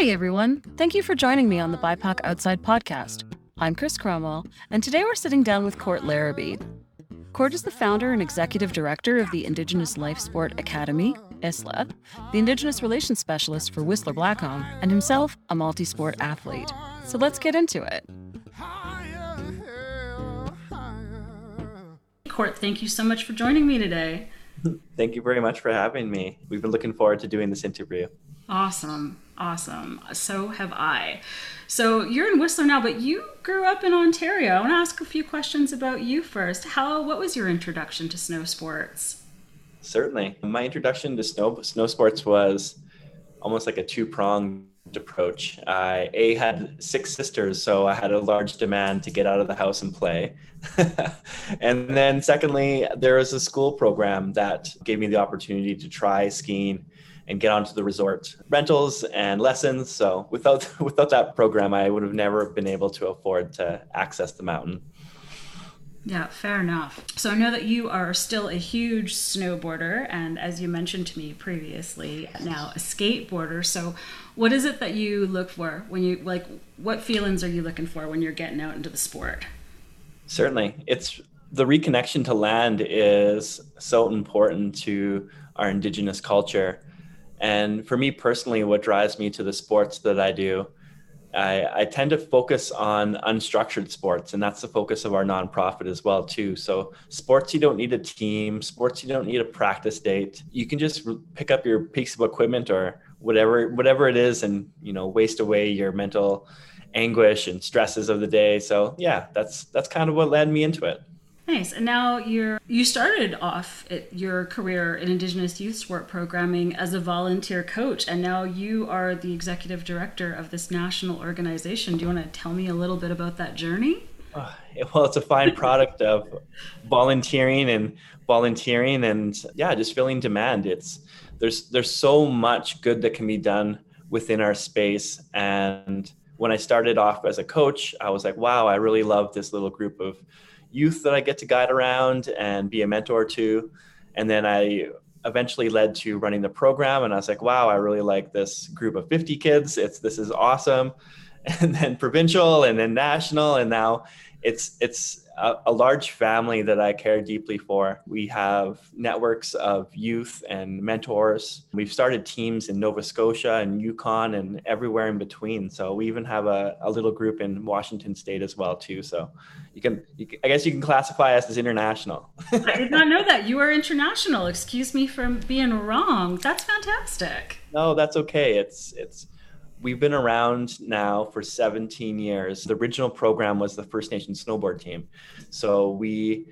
Hey everyone, thank you for joining me on the BIPOC Outside podcast. I'm Chris Cromwell, and today we're sitting down with Court Larrabee. Court is the founder and executive director of the Indigenous Life Sport Academy, ILSA, the Indigenous Relations Specialist for Whistler Blackcomb, and himself a multi sport athlete. So let's get into it. Court, thank you so much for joining me today. Thank you very much for having me. We've been looking forward to doing this interview. Awesome. Awesome. So have I. So you're in Whistler now, but you grew up in Ontario. I want to ask a few questions about you first. How what was your introduction to snow sports? Certainly. My introduction to snow snow sports was almost like a two-pronged approach. I a had six sisters, so I had a large demand to get out of the house and play. and then secondly, there was a school program that gave me the opportunity to try skiing and get onto the resort rentals and lessons. So without without that program, I would have never been able to afford to access the mountain. Yeah, fair enough. So I know that you are still a huge snowboarder, and as you mentioned to me previously, now a skateboarder. So, what is it that you look for when you like? What feelings are you looking for when you're getting out into the sport? Certainly, it's the reconnection to land is so important to our indigenous culture and for me personally, what drives me to the sports that I do, I, I, tend to focus on unstructured sports, and that's the focus of our nonprofit as well too. So sports, you don't need a team. Sports, you don't need a practice date. You can just pick up your piece of equipment or whatever whatever it is, and you know waste away your mental anguish and stresses of the day. So yeah, that's that's kind of what led me into it. Nice. And now you're you started off your career in Indigenous youth sport programming as a volunteer coach, and now you are the executive director of this national organization. Do you want to tell me a little bit about that journey? Uh, well, it's a fine product of volunteering and volunteering, and yeah, just filling demand. It's there's there's so much good that can be done within our space, and when I started off as a coach, I was like, wow, I really love this little group of youth that I get to guide around and be a mentor to. And then I eventually led to running the program and I was like, wow, I really like this group of 50 kids. It's this is awesome. And then provincial and then national and now it's it's a, a, large family that I care deeply for. We have networks of youth and mentors. We've started teams in Nova Scotia and Yukon and everywhere in between. So we even have a, a little group in Washington State as well too. So you can, you can I guess you can classify us as international. I did not know that you are international. Excuse me for being wrong. That's fantastic. No, that's okay. It's it's we've been around now for 17 years. The original program was the First Nation snowboard team. So we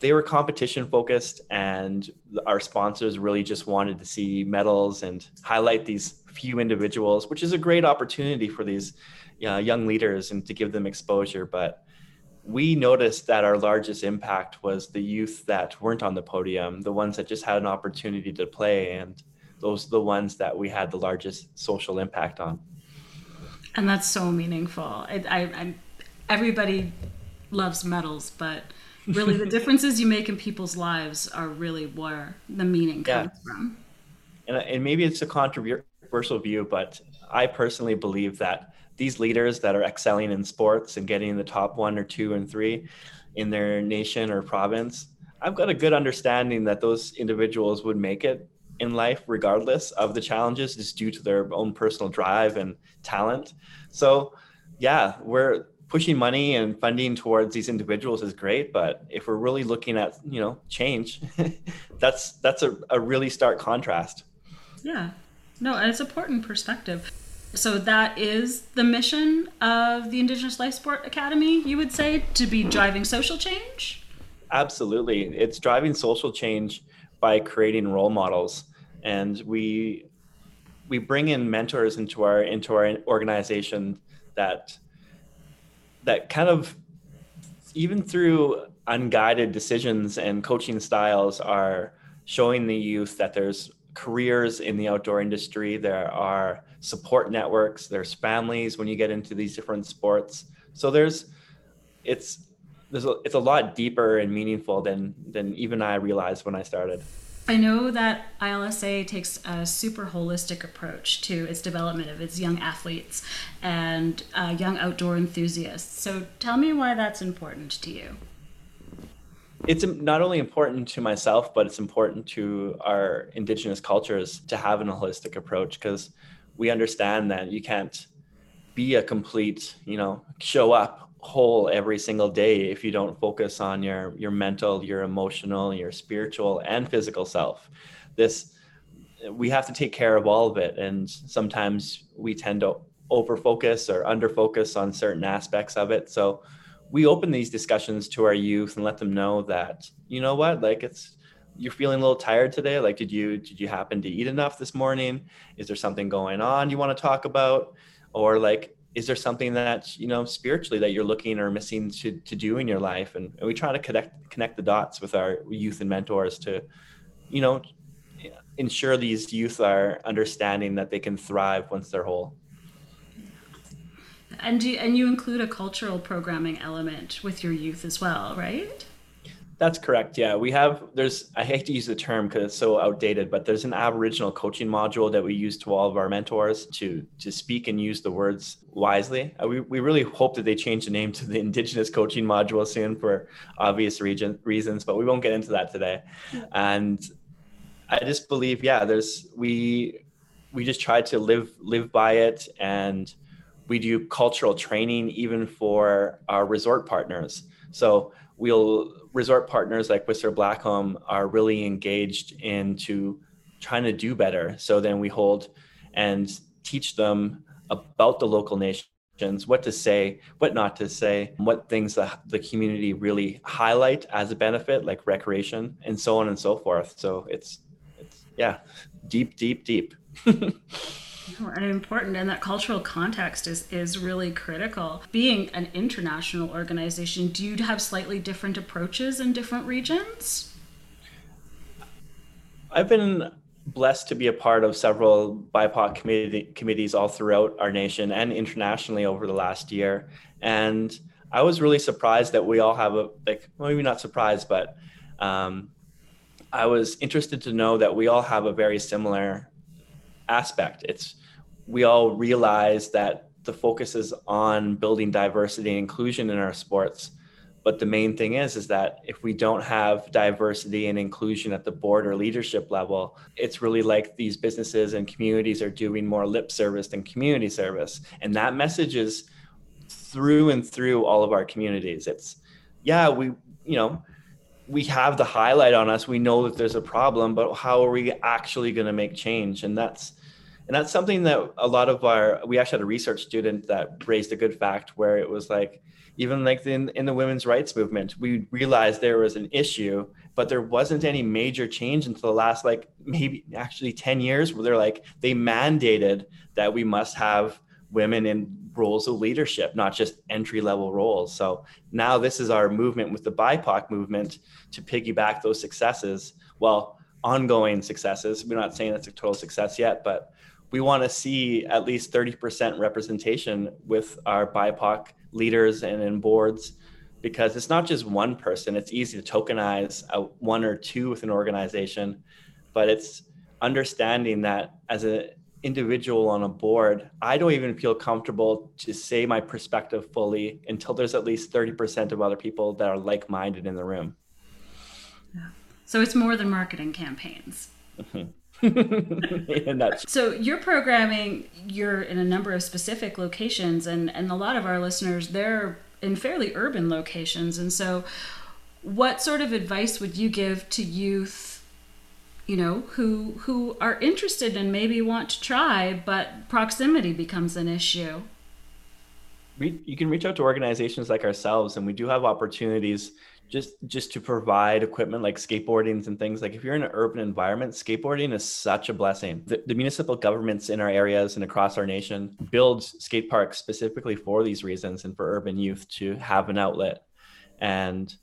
they were competition focused and our sponsors really just wanted to see medals and highlight these few individuals, which is a great opportunity for these uh, young leaders and to give them exposure. But we noticed that our largest impact was the youth that weren't on the podium, the ones that just had an opportunity to play and those are the ones that we had the largest social impact on. And that's so meaningful. I, I, I everybody loves medals, but really the differences you make in people's lives are really where the meaning comes yeah. from. And, and maybe it's a controversial view, but I personally believe that these leaders that are excelling in sports and getting in the top one or two and three in their nation or province, I've got a good understanding that those individuals would make it in life regardless of the challenges just due to their own personal drive and talent. So yeah we're pushing money and funding towards these individuals is great but if we're really looking at you know change that's that's a, a really stark contrast. Yeah. No and it's important perspective. So that is the mission of the indigenous life sport academy you would say to be driving social change? Absolutely. It's driving social change by creating role models and we we bring in mentors into our into our organization that that kind of even through unguided decisions and coaching styles are showing the youth that there's careers in the outdoor industry. There are support networks. There's families when you get into these different sports. So there's it's there's a, it's a lot deeper and meaningful than than even I realized when I started. I know that ILSA takes a super holistic approach to its development of its young athletes and uh, young outdoor enthusiasts. So tell me why that's important to you. It's not only important to myself, but it's important to our Indigenous cultures to have an holistic approach because we understand that you can't be a complete, you know, show up whole every single day if you don't focus on your your mental your emotional your spiritual and physical self. This we have to take care of all of it and sometimes we tend to over focus or under focus on certain aspects of it. So we open these discussions to our youth and let them know that you know what like it's you're feeling a little tired today like did you did you happen to eat enough this morning? Is there something going on you want to talk about? Or like is there something that you know spiritually that you're looking or missing to, to do in your life? And, and we try to connect connect the dots with our youth and mentors to you know ensure these youth are understanding that they can thrive once they're whole. And do, and you include a cultural programming element with your youth as well right that's correct. Yeah, we have. There's. I hate to use the term because it's so outdated, but there's an Aboriginal coaching module that we use to all of our mentors to to speak and use the words wisely. Uh, we we really hope that they change the name to the Indigenous coaching module soon for obvious region, reasons, but we won't get into that today. And I just believe, yeah, there's we we just try to live live by it, and we do cultural training even for our resort partners. So we'll resort partners like Whistler Blackcomb are really engaged into trying to do better. So then we hold and teach them about the local nations, what to say, what not to say, what things the, the community really highlight as a benefit, like recreation, and so on and so forth. So it's, it's yeah, deep, deep, deep. and important and that cultural context is is really critical. Being an international organization do you have slightly different approaches in different regions? I've been blessed to be a part of several bipoc committee, committees all throughout our nation and internationally over the last year. And i was really surprised that we all have a like maybe not surprised but um, i was interested to know that we all have a very similar aspect. It's we all realize that the focus is on building diversity and inclusion in our sports. But the main thing is, is that if we don't have diversity and inclusion at the board or leadership level, it's really like these businesses and communities are doing more lip service than community service. And that message is through and through all of our communities. It's, yeah, we, you know, we have the highlight on us. We know that there's a problem, but how are we actually going to make change? And that's, and that's something that a lot of our we actually had a research student that raised a good fact where it was like even like in, in the women's rights movement we realized there was an issue but there wasn't any major change until the last like maybe actually 10 years where they're like they mandated that we must have women in roles of leadership not just entry level roles. So now this is our movement with the bipoc movement to piggyback those successes. Well ongoing successes. We're not saying it's a total success yet but we want to see at least 30% representation with our BIPOC leaders and in boards because it's not just one person. It's easy to tokenize a one or two with an organization, but it's understanding that as an individual on a board, I don't even feel comfortable to say my perspective fully until there's at least 30% of other people that are like minded in the room. Yeah. So it's more than marketing campaigns. So you're programming you're in a number of specific locations and and a lot of our listeners they're in fairly urban locations and so what sort of advice would you give to youth you know who who are interested and maybe want to try but proximity becomes an issue. You can reach out to organizations like ourselves and we do have opportunities just just to provide equipment like skateboardings and things. Like if you're in an urban environment skateboarding is such a blessing. The, the, municipal governments in our areas and across our nation build skate parks specifically for these reasons and for urban youth to have an outlet. And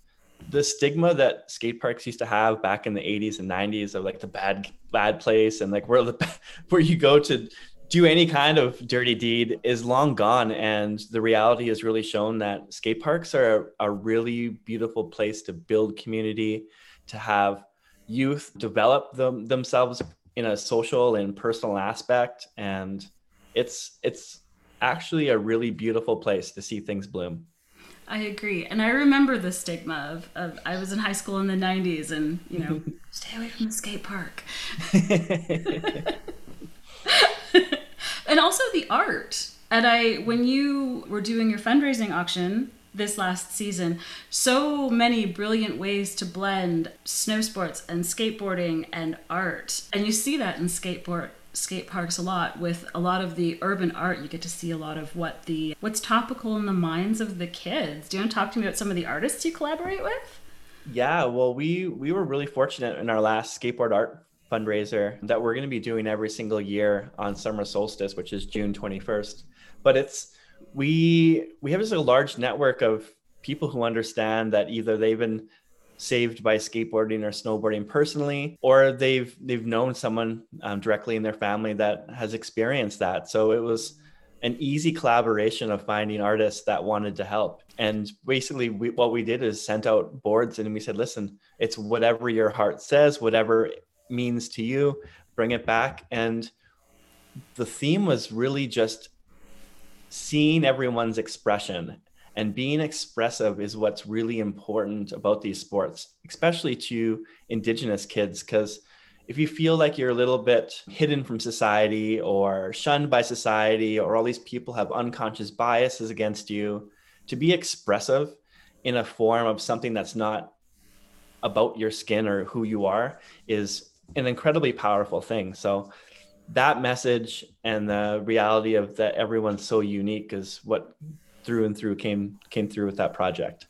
the stigma that skate parks used to have back in the 80s and 90s of like the bad bad place and like where the where you go to do any kind of dirty deed is long gone. And the reality has really shown that skate parks are a really beautiful place to build community, to have youth develop them, themselves in a social and personal aspect and it's it's actually a really beautiful place to see things bloom I agree. And I remember the stigma of, of I was in high school in the 90s and, you know, stay away from the skate park. and also the art. And I, when you were doing your fundraising auction this last season, so many brilliant ways to blend snow sports and skateboarding and art. And you see that in skateboard skate parks a lot. With a lot of the urban art you get to see a lot of what the what's topical in the minds of the kids. Do you want to talk to me about some of the artists you collaborate with? Yeah well we we were really fortunate in our last skateboard art fundraiser that we're going to be doing every single year on summer solstice which is june 21st but it's we we have just a large network of people who understand that either they've been saved by skateboarding or snowboarding personally, or they've they've known someone um, directly in their family that has experienced that. So it was an easy collaboration of finding artists that wanted to help. And basically, we, what we did is sent out boards and we said, listen, it's whatever your heart says, whatever it means to you, bring it back. And the theme was really just seeing everyone's expression and being expressive is what's really important about these sports especially to indigenous kids because if you feel like you're a little bit hidden from society or shunned by society or all these people have unconscious biases against you to be expressive in a form of something that's not about your skin or who you are is an incredibly powerful thing. So that message and the reality of that everyone's so unique is what through and through came came through with that project.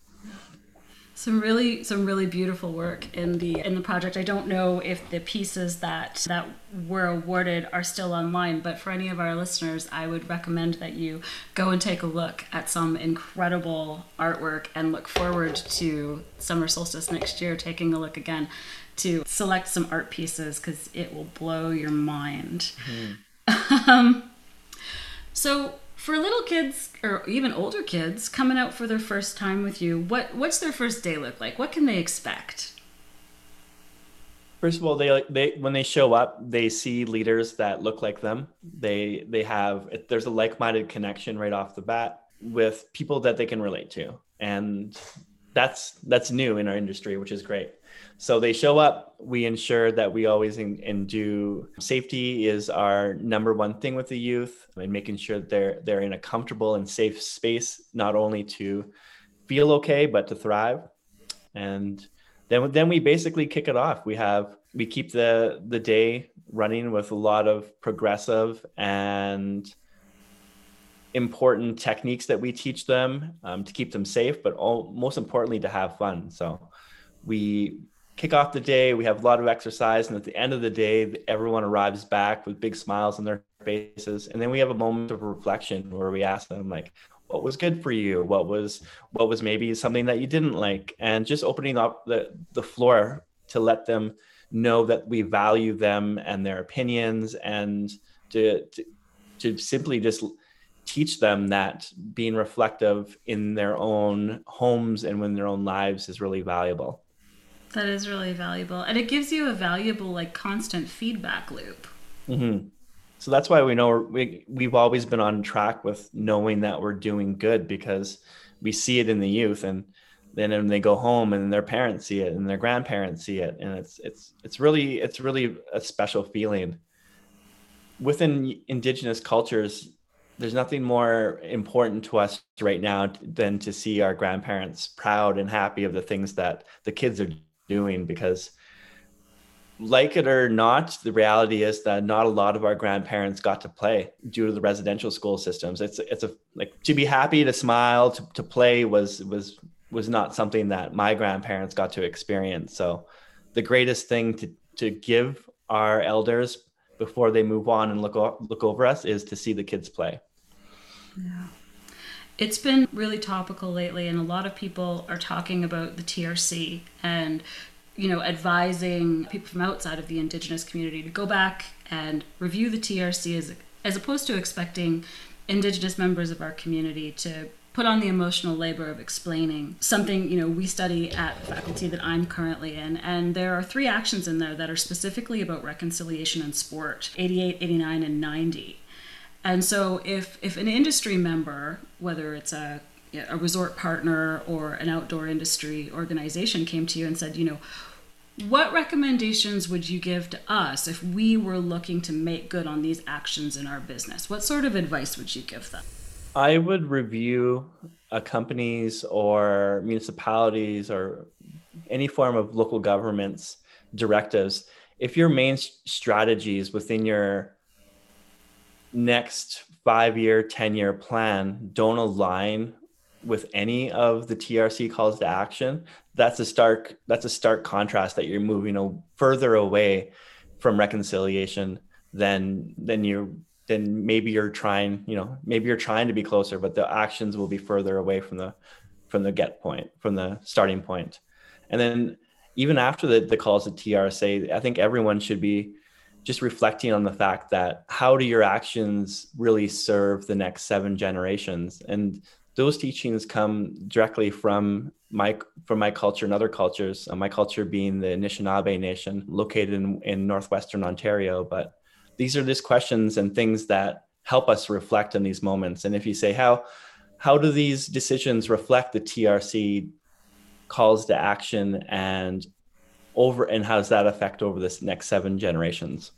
Some really some really beautiful work in the in the project. I don't know if the pieces that that were awarded are still online but for any of our listeners i would recommend that you go and take a look at some incredible artwork and look forward to summer solstice next year taking a look again to select some art pieces because it will blow your mind. Mm. um, so for little kids or even older kids coming out for their first time with you, what what's their first day look like? What can they expect? First of all, they they when they show up, they see leaders that look like them. They they have there's a like-minded connection right off the bat with people that they can relate to, and that's that's new in our industry, which is great. So they show up. We ensure that we always in, and do safety is our number one thing with the youth, and making sure that they're they're in a comfortable and safe space, not only to feel okay but to thrive. And then then we basically kick it off. We have we keep the the day running with a lot of progressive and important techniques that we teach them um, to keep them safe, but all, most importantly to have fun. So we kick off the day. We have a lot of exercise, and at the end of the day, everyone arrives back with big smiles on their faces. And then we have a moment of reflection where we ask them, like, what was good for you? What was what was maybe something that you didn't like? And just opening up the the floor to let them know that we value them and their opinions, and to to, to simply just teach them that being reflective in their own homes and in their own lives is really valuable. That is really valuable. And it gives you a valuable, like, constant feedback loop. Mm-hmm. So that's why we know we, we've always been on track with knowing that we're doing good because we see it in the youth and then when they go home and their parents see it and their grandparents see it and it's it's it's really it's really a special feeling within indigenous cultures there's nothing more important to us right now than to see our grandparents proud and happy of the things that the kids are doing because like it or not, the reality is that not a lot of our grandparents got to play due to the residential school systems. It's it's a like to be happy, to smile, to, to play was was was not something that my grandparents got to experience. So the greatest thing to to give our elders before they move on and look look over us is to see the kids play. Yeah. It's been really topical lately, and a lot of people are talking about the TRC and you know advising people from outside of the indigenous community to go back and review the TRC as as opposed to expecting indigenous members of our community to put on the emotional labor of explaining something you know we study at faculty that i'm currently in and there are three actions in there that are specifically about reconciliation and sport 88 89 and 90 and so if if an industry member whether it's a a resort partner or an outdoor industry organization came to you and said you know what recommendations would you give to us if we were looking to make good on these actions in our business what sort of advice would you give them I would review a company's or municipalities or any form of local government's directives. If your main strategies within your next five year, 10 year plan don't align with any of the TRC calls to action, that's a stark that's a stark contrast that you're moving further away from reconciliation than than you then maybe you're trying, you know, maybe you're trying to be closer, but the actions will be further away from the from the get point, from the starting point. And then even after the, the calls to TRSA, I think everyone should be just reflecting on the fact that how do your actions really serve the next seven generations? And those teachings come directly from my from my culture and other cultures. Uh, my culture being the Anishinaabe Nation, located in, in northwestern Ontario, but these are just questions and things that help us reflect in these moments. And if you say, how, how do these decisions reflect the TRC calls to action and over, and how does that affect over this next seven generations?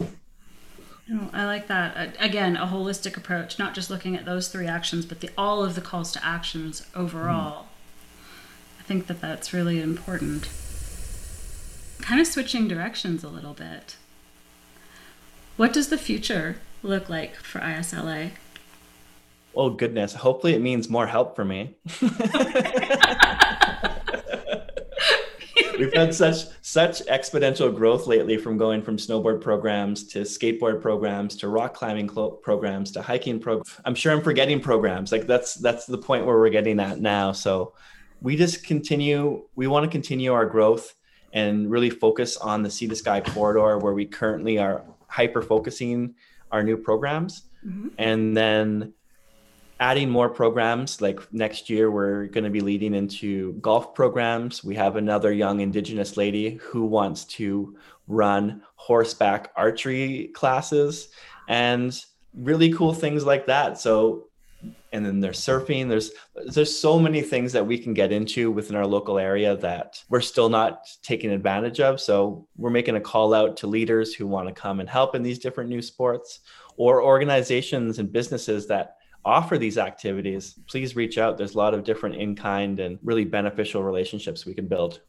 Oh, I like that. Again, a holistic approach, not just looking at those three actions, but the all of the calls to actions overall. Mm. I think that that's really important. Kind of switching directions a little bit. What does the future look like for ILSA? Oh goodness! Hopefully, it means more help for me. We've had such such exponential growth lately, from going from snowboard programs to skateboard programs to rock climbing programs to hiking programs. I'm sure I'm forgetting programs. Like that's that's the point where we're getting at now. So we just continue. We want to continue our growth and really focus on the sea to sky corridor where we currently are hyper focusing our new programs mm-hmm. and then adding more programs like next year we're going to be leading into golf programs. We have another young indigenous lady who wants to run horseback archery classes and really cool things like that. So and then there's surfing. There's there's so many things that we can get into within our local area that we're still not taking advantage of. So we're making a call out to leaders who want to come and help in these different new sports or organizations and businesses that offer these activities please reach out there's a lot of different in-kind and really beneficial relationships we can build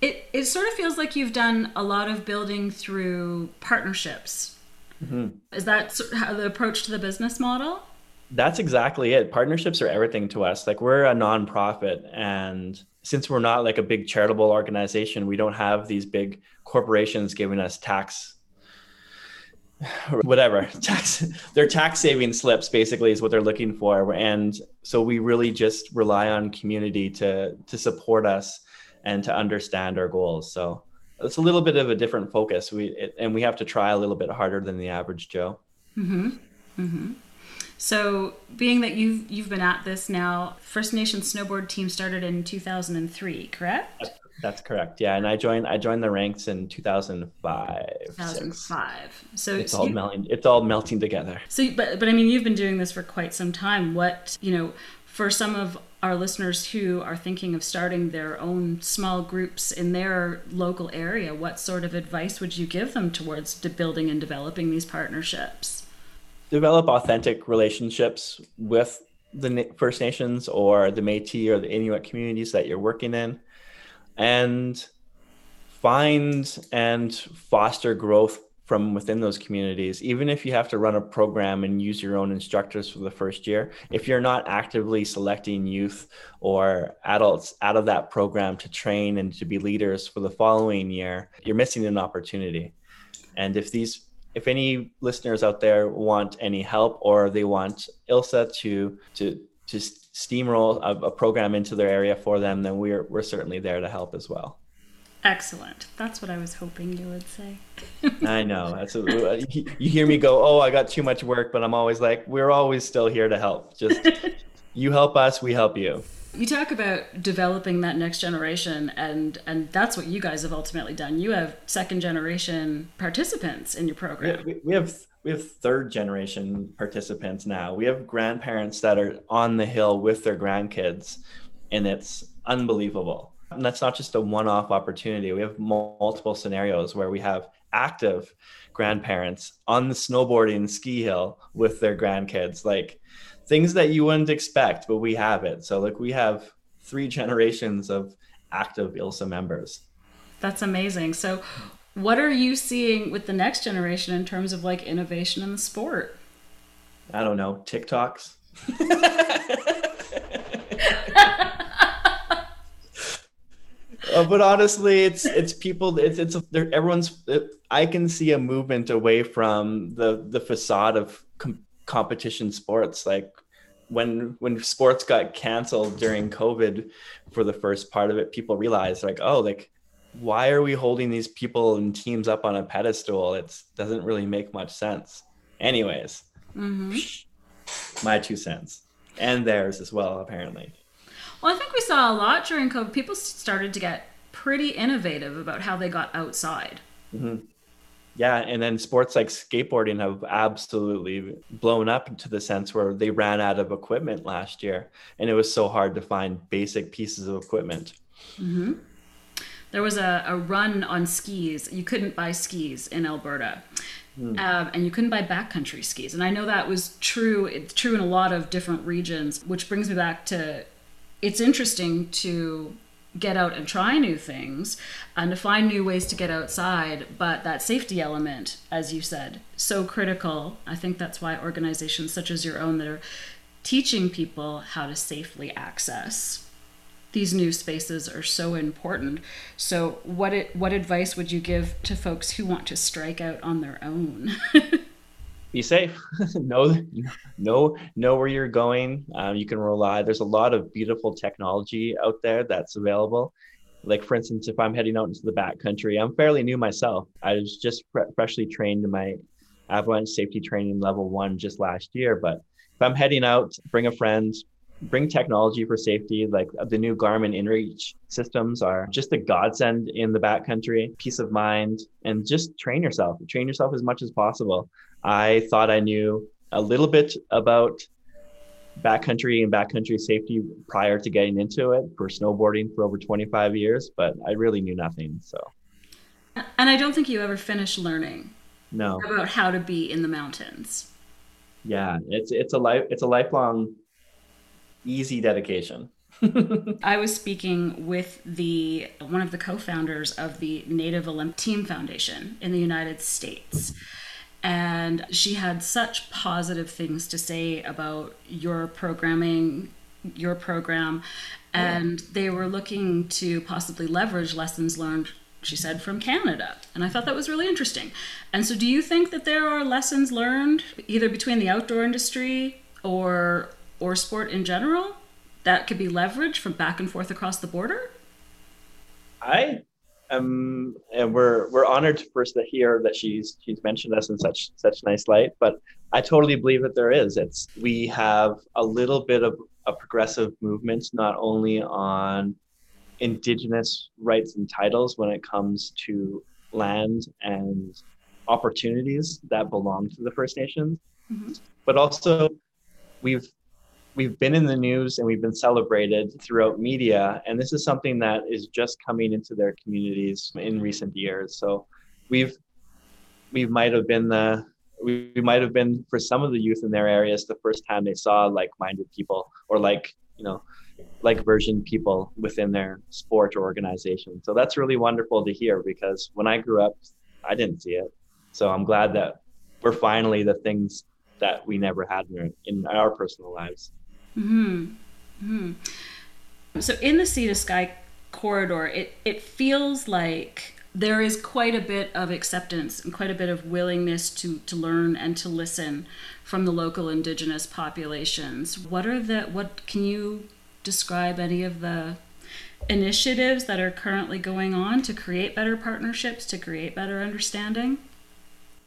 it, it sort of feels like you've done a lot of building through partnerships mm-hmm. is that how the approach to the business model that's exactly it. Partnerships are everything to us. Like we're a nonprofit and since we're not like a big charitable organization, we don't have these big corporations giving us tax whatever tax their tax saving slips basically is what they're looking for and so we really just rely on community to to support us and to understand our goals so it's a little bit of a different focus we it, and we have to try a little bit harder than the average joe mm-hmm. Mm-hmm. So, being that you've you've been at this now, First nation snowboard team started in 2003, correct? That's, that's correct. Yeah, and I joined I joined the ranks in 2005. 2005. So it's all you, melting it's all melting together. So but but I mean you've been doing this for quite some time. What, you know, for some of our listeners who are thinking of starting their own small groups in their local area, what sort of advice would you give them towards building and developing these partnerships? develop authentic relationships with the First Nations or the Métis or the Inuit communities that you're working in, and find and foster growth from within those communities. Even if you have to run a program and use your own instructors for the first year, if you're not actively selecting youth or adults out of that program to train and to be leaders for the following year, you're missing an opportunity. And if these if any listeners out there want any help or they want ILSA to to to steamroll a, a, program into their area for them, then we're we're certainly there to help as well. Excellent. That's what I was hoping you would say. I know. That's a, you hear me go, "Oh, I got too much work," but I'm always like, "We're always still here to help." Just you help us, we help you. You talk about developing that next generation, and and that's what you guys have ultimately done. You have second generation participants in your program. We, we have we have third generation participants now. We have grandparents that are on the hill with their grandkids, and it's unbelievable. And that's not just a one off opportunity. We have multiple scenarios where we have active grandparents on the snowboarding ski hill with their grandkids. Like things that you wouldn't expect, but we have it. So like we have three generations of active ILSA members. That's amazing. So what are you seeing with the next generation in terms of like innovation in the sport? I don't know, TikToks. Uh, but honestly, it's it's people. It's it's everyone's. It, I can see a movement away from the the facade of com- competition sports. Like when when sports got canceled during covid for the first part of it people realized like oh like why are we holding these people and teams up on a pedestal? It doesn't really make much sense. Anyways mm-hmm. my two cents. And theirs as well apparently. Well i think we saw a lot during covid. People started to get pretty innovative about how they got outside. Mm-hmm yeah and then sports like skateboarding have absolutely blown up to the sense where they ran out of equipment last year and it was so hard to find basic pieces of equipment mm-hmm. there was a, a run on skis you couldn't buy skis in alberta Mm. Um, and you couldn't buy backcountry skis. And I know that was true. It's true in a lot of different regions, which brings me back to it's interesting to get out and try new things and to find new ways to get outside but that safety element as you said so critical. I think that's why organizations such as your own that are teaching people how to safely access these new spaces are so important. So what it, what advice would you give to folks who want to strike out on their own be safe. know, know, know where you're going. Um, you can rely. There's a lot of beautiful technology out there that's available. Like for instance, if I'm heading out into the backcountry, I'm fairly new myself. I was just fre- freshly trained in my avalanche safety training level one just last year. But if I'm heading out, bring a friend, bring technology for safety. Like the new Garmin InReach systems are just a godsend in the backcountry, peace of mind, and just train yourself. Train yourself as much as possible. I thought I knew a little bit about backcountry and backcountry safety prior to getting into it for snowboarding for over 25 years, but I really knew nothing. So, and I don't think you ever finished learning. No. About how to be in the mountains. Yeah, it's it's a life it's a lifelong easy dedication. I was speaking with the one of the co-founders of the Native Olympic Team Foundation in the United States and she had such positive things to say about your programming your program. And yeah. they were looking to possibly leverage lessons learned she said from canada. And i thought that was really interesting. And so do you think that there are lessons learned either between the outdoor industry or or sport in general that could be leveraged from back and forth across the border? I um, and we're we're honored first to hear that she's she's mentioned us in such such nice light. But I totally believe that there is. It's we have a little bit of a progressive movement, not only on indigenous rights and titles when it comes to land and opportunities that belong to the First Nations, mm-hmm. but also we've we've been in the news and we've been celebrated throughout media and this is something that is just coming into their communities in recent years. So we've we might have been the we, might have been for some of the youth in their areas the first time they saw like-minded people or like you know like version people within their sport or organization. So that's really wonderful to hear because when i grew up i didn't see it. So i'm glad that we're finally the things that we never had in in our personal lives Hmm. Hmm. So in the Sea to Sky corridor, it it feels like there is quite a bit of acceptance and quite a bit of willingness to to learn and to listen from the local indigenous populations. What are the what can you describe any of the initiatives that are currently going on to create better partnerships, to create better understanding?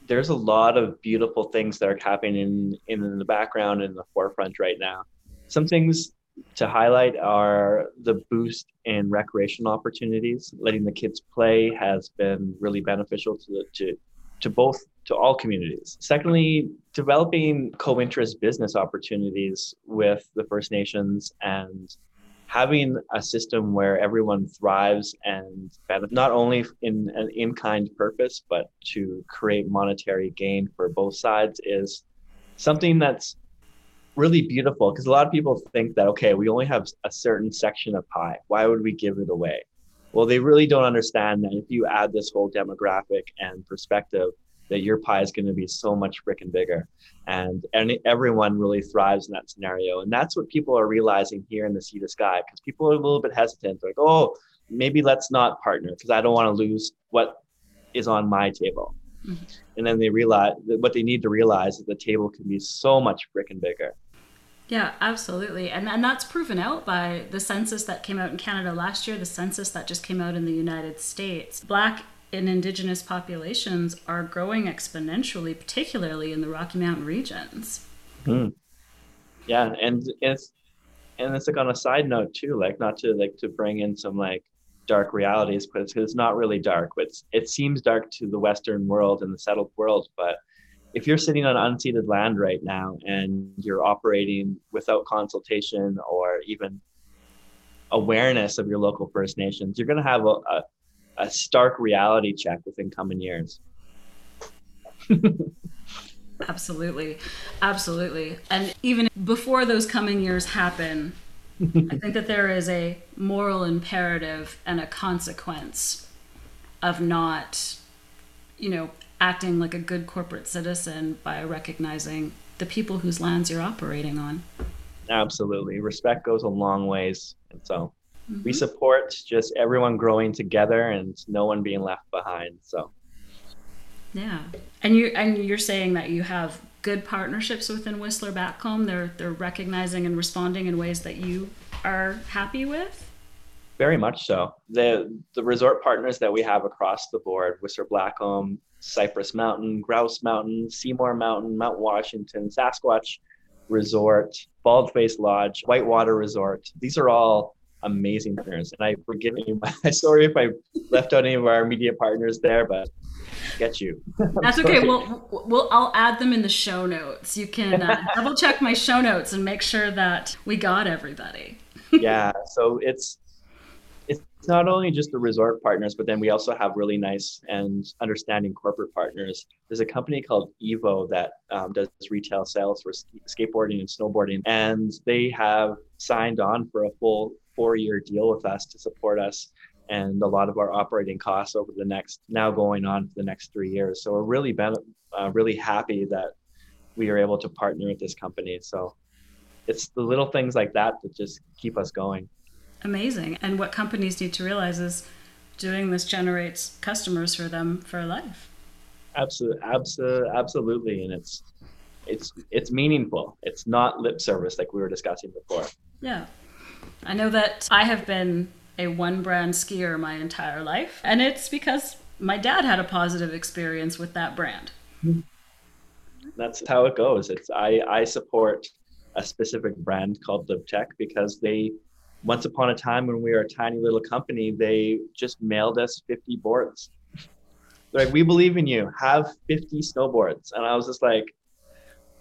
There's a lot of beautiful things that are happening in, in the background and in the forefront right now some things to highlight are the boost in recreational opportunities. Letting the kids play has been really beneficial to the, to to both to all communities. Secondly, developing co-interest business opportunities with the First Nations and having a system where everyone thrives and benefit not only in an in-kind purpose but to create monetary gain for both sides is something that's really beautiful because a lot of people think that okay we only have a certain section of pie. Why would we give it away? Well they really don't understand that if you add this whole demographic and perspective that your pie is going to be so much freaking bigger. And and everyone really thrives in that scenario. And that's what people are realizing here in the sea to sky because people are a little bit hesitant. They're like oh maybe let's not partner because i don't want to lose what is on my table. Mm-hmm. and then they realize that what they need to realize is the table can be so much freaking bigger yeah, absolutely. And and that's proven out by the census that came out in Canada last year, the census that just came out in the United States. Black and indigenous populations are growing exponentially, particularly in the Rocky Mountain regions. Mm. Yeah, and it's and it's like on a side note too, like not to like to bring in some like dark realities, but it's, it's not really dark. But it seems dark to the Western world and the settled world. But if you're sitting on unceded land right now and you're operating without consultation or even awareness of your local First Nations, you're going to have a, a a stark reality check within coming years. absolutely. Absolutely. And even before those coming years happen, I think that there is a moral imperative and a consequence of not, you know, acting like a good corporate citizen by recognizing the people whose lands you're operating on. Absolutely. Respect goes a long ways. And so Mm-hmm. We support just everyone growing together and no one being left behind. So yeah. And you and you're saying that you have good partnerships within Whistler back home. They're they're recognizing and responding in ways that you are happy with? Very much so. The the resort partners that we have across the board, Whistler Blackcomb, Cypress Mountain, Grouse Mountain, Seymour Mountain, Mount Washington, Sasquatch Resort, Baldface Lodge, Whitewater Resort. These are all amazing partners. And I forgive you. My, sorry if I left out any of our media partners there, but get you. That's okay. Well, we'll I'll add them in the show notes. You can uh, double check my show notes and make sure that we got everybody. yeah. So it's it's not only just the resort partners, but then we also have really nice and understanding corporate partners. There's a company called Evo that um, does retail sales for skateboarding and snowboarding, and they have signed on for a full four year deal with us to support us and a lot of our operating costs over the next now going on for the next three years. So we're really uh, really happy that we are able to partner with this company. So it's the little things like that that just keep us going. Amazing. And what companies need to realize is doing this generates customers for them for life. Absolutely, absolutely, absolutely, and it's it's it's meaningful. It's not lip service like we were discussing before. Yeah. I know that I have been a one brand skier my entire life, and it's because my dad had a positive experience with that brand. That's how it goes. It's I I support a specific brand called LibTech because they once upon a time when we were a tiny little company, they just mailed us 50 boards. They're like, we believe in you. Have 50 snowboards. And I was just like,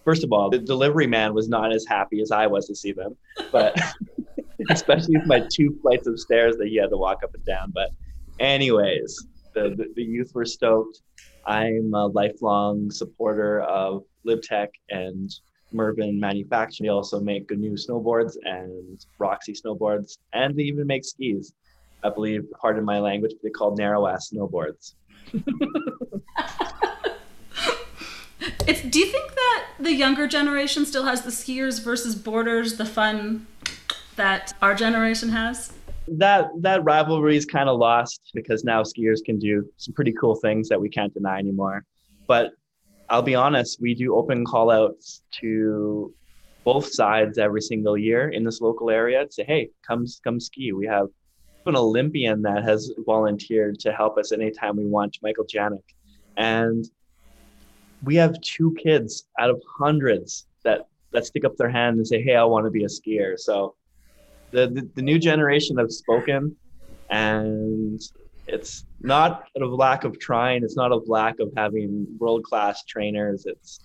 first of all, the delivery man was not as happy as I was to see them. But especially with my two flights of stairs that he had to walk up and down. But, anyways, the, the, the youth were stoked. I'm a lifelong supporter of LibTech and Mervin Manufacturing. They also make GNU snowboards and Roxy snowboards, and they even make skis. I believe, pardon my language, they call narrow ass snowboards. it's. Do you think that the younger generation still has the skiers versus boarders, the fun that our generation has? That that rivalry is kind of lost because now skiers can do some pretty cool things that we can't deny anymore. But I'll be honest, we do open call outs to both sides every single year in this local area to say, hey, come come ski. We have an Olympian that has volunteered to help us anytime we want, Michael Janyk. And we have two kids out of hundreds that that stick up their hand and say, "Hey, I want to be a skier." So the, the, the new generation have spoken, and it's not a lack of trying. It's not a lack of having world class trainers. It's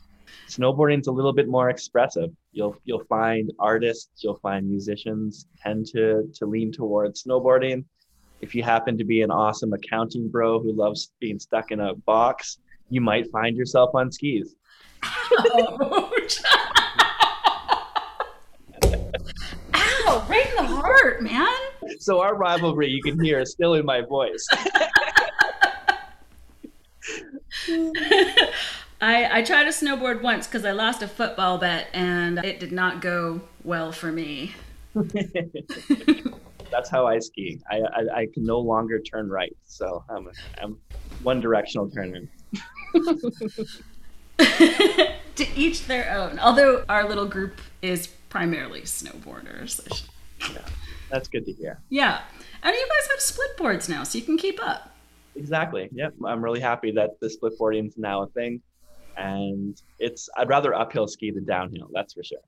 snowboarding's a little bit more expressive. You'll you'll find artists, you'll find musicians tend to to lean towards snowboarding. If you happen to be an awesome accounting bro who loves being stuck in a box, you might find yourself on skis. Ow, right in the heart, man. So our rivalry you can hear is still in my voice. I, I tried to snowboard once because I lost a football bet and it did not go well for me. That's how I ski. I, I, I, can no longer turn right, so I'm, I'm one directional turner. to each their own. Although our little group is primarily snowboarders. Yeah, that's good to hear. Yeah. And you guys have split boards now, so you can keep up. Exactly. Yep. I'm really happy that the split boarding is now a thing and it's I'd rather uphill ski than downhill. That's for sure.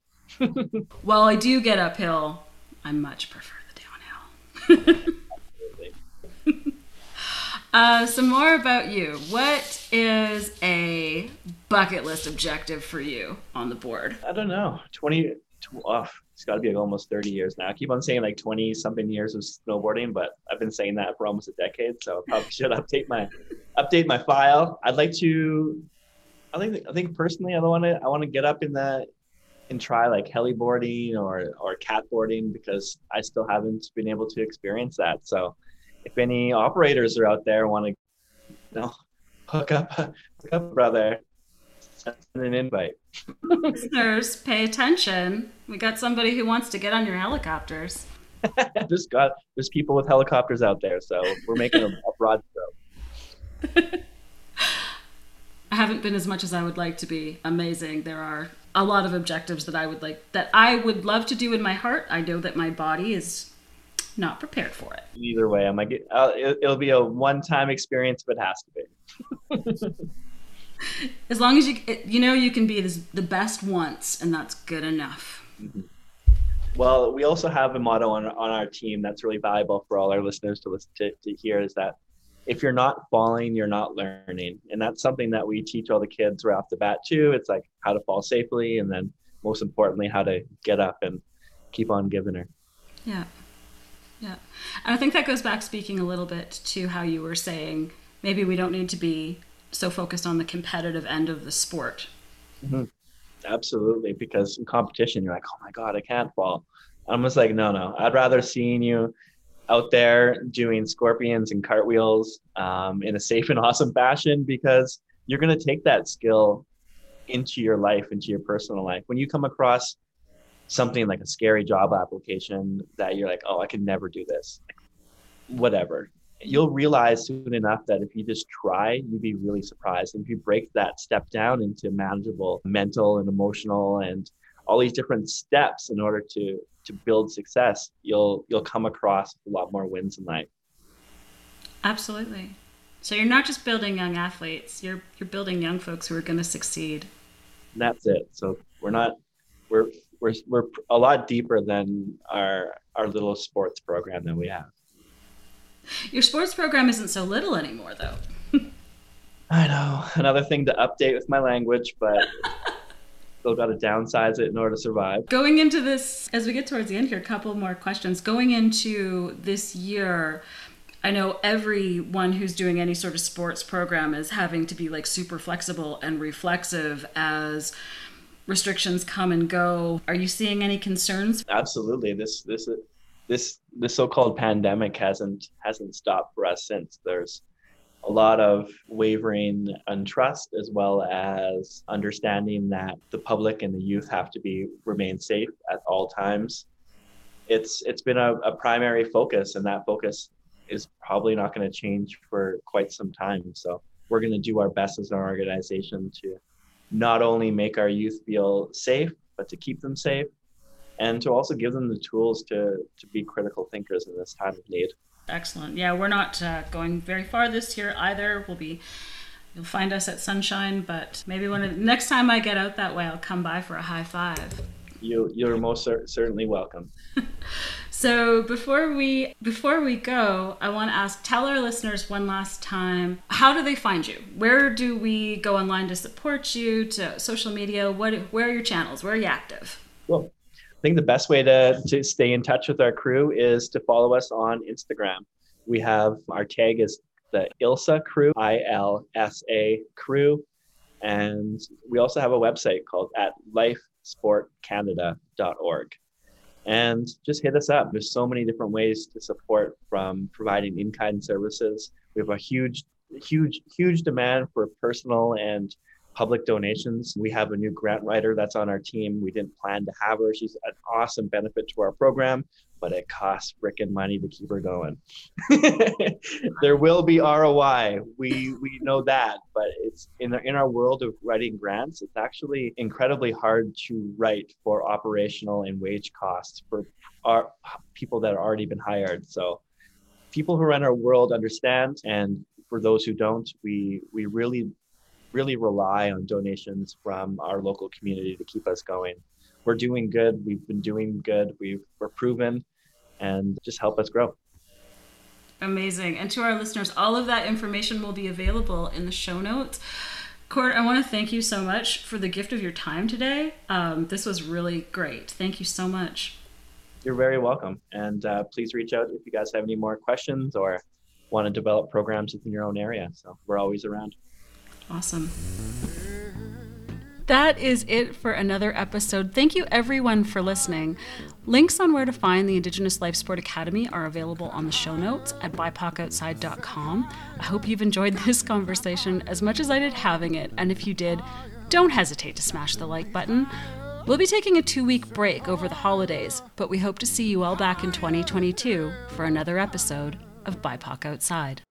While I do get uphill, I much prefer the downhill. uh, some more about you. What is a bucket list objective for you on the board? I don't know. 20, oh, it's got to be like almost 30 years now. I keep on saying like 20 something years of snowboarding, but I've been saying that for almost a decade. So I probably should update my update my file. I'd like to I think I think personally, I want to I want to get up in the and try like heliboarding or or catboarding because I still haven't been able to experience that. So, if any operators are out there want to, you know, hook up, hook up, brother, send an invite. Listeners, pay attention. We got somebody who wants to get on your helicopters. there's got there's people with helicopters out there, so we're making a, a broad stroke. I haven't been as much as I would like to be. Amazing. There are a lot of objectives that I would like that I would love to do in my heart. I know that my body is not prepared for it. Either way, I'm like, Uh, it, it'll be a one-time experience, but it has to be. as long as you you know you can be the best once, and that's good enough. Well, we also have a motto on on our team that's really valuable for all our listeners to listen to, to hear is that if you're not falling, you're not learning. And that's something that we teach all the kids right off the bat too. It's like how to fall safely and then most importantly how to get up and keep on giving her. Yeah. Yeah. And I think that goes back speaking a little bit to how you were saying maybe we don't need to be so focused on the competitive end of the sport. Mm-hmm. Absolutely. Because in competition, you're like, oh my God, I can't fall. I'm just like, no, no. I'd rather seeing you out there doing scorpions and cartwheels um, in a safe and awesome fashion because you're going to take that skill into your life, into your personal life. When you come across something like a scary job application that you're like, oh, I could never do this, whatever, you'll realize soon enough that if you just try, you'd be really surprised. And if you break that step down into manageable mental and emotional and all these different steps in order to to build success, you'll you'll come across a lot more wins in life. Absolutely. So you're not just building young athletes; you're you're building young folks who are going to succeed. And that's it. So we're not we're we're we're a lot deeper than our our little sports program that we have. Your sports program isn't so little anymore, though. I know. Another thing to update with my language, but still got to downsize it in order to survive. Going into this, as we get towards the end here, a couple more questions. Going into this year, I know everyone who's doing any sort of sports program is having to be like super flexible and reflexive as restrictions come and go. Are you seeing any concerns? Absolutely. This this this this so-called pandemic hasn't hasn't stopped for us since. There's a lot of wavering and trust as well as understanding that the public and the youth have to be remain safe at all times it's it's been a, a primary focus and that focus is probably not going to change for quite some time so we're going to do our best as an organization to not only make our youth feel safe but to keep them safe and to also give them the tools to to be critical thinkers in this time of need Excellent. Yeah, we're not uh, going very far this year either. We'll be You'll find us at Sunshine, but maybe when it, next time I get out that way, I'll come by for a high five. You you're most cer- certainly welcome. So before we before we go, I want to ask tell our listeners one last time how do they find you? Where do we go online to support you? To social media? What where are your channels? Where are you active? Well, think the best way to to stay in touch with our crew is to follow us on Instagram. We have our tag is the ILSA crew, I L S A crew. And we also have a website called at lifesportcanada.org. And just hit us up. There's so many different ways to support from providing in kind services. We have a huge, huge, huge demand for personal and public donations. We have a new grant writer that's on our team. We didn't plan to have her. She's an awesome benefit to our program, but it costs frickin' money to keep her going. there will be ROI. We we know that, but it's in in our world of writing grants, it's actually incredibly hard to write for operational and wage costs for our people that have already been hired. So people who run our world understand and for those who don't, we we really really rely on donations from our local community to keep us going. We're doing good. We've been doing good. We've, we're proven and just help us grow. Amazing. And to our listeners, all of that information will be available in the show notes. Court, I want to thank you so much for the gift of your time today. Um, this was really great. Thank you so much. You're very welcome. And uh, please reach out if you guys have any more questions or want to develop programs within your own area. So we're always around. Awesome. That is it for another episode. Thank you everyone for listening. Links on where to find the Indigenous Life Sport Academy are available on the show notes at bipocoutside.com. I hope you've enjoyed this conversation as much as I did having it, and if you did, don't hesitate to smash the like button. We'll be taking a two week break over the holidays, but we hope to see you all back in 2022 for another episode of BIPOC Outside.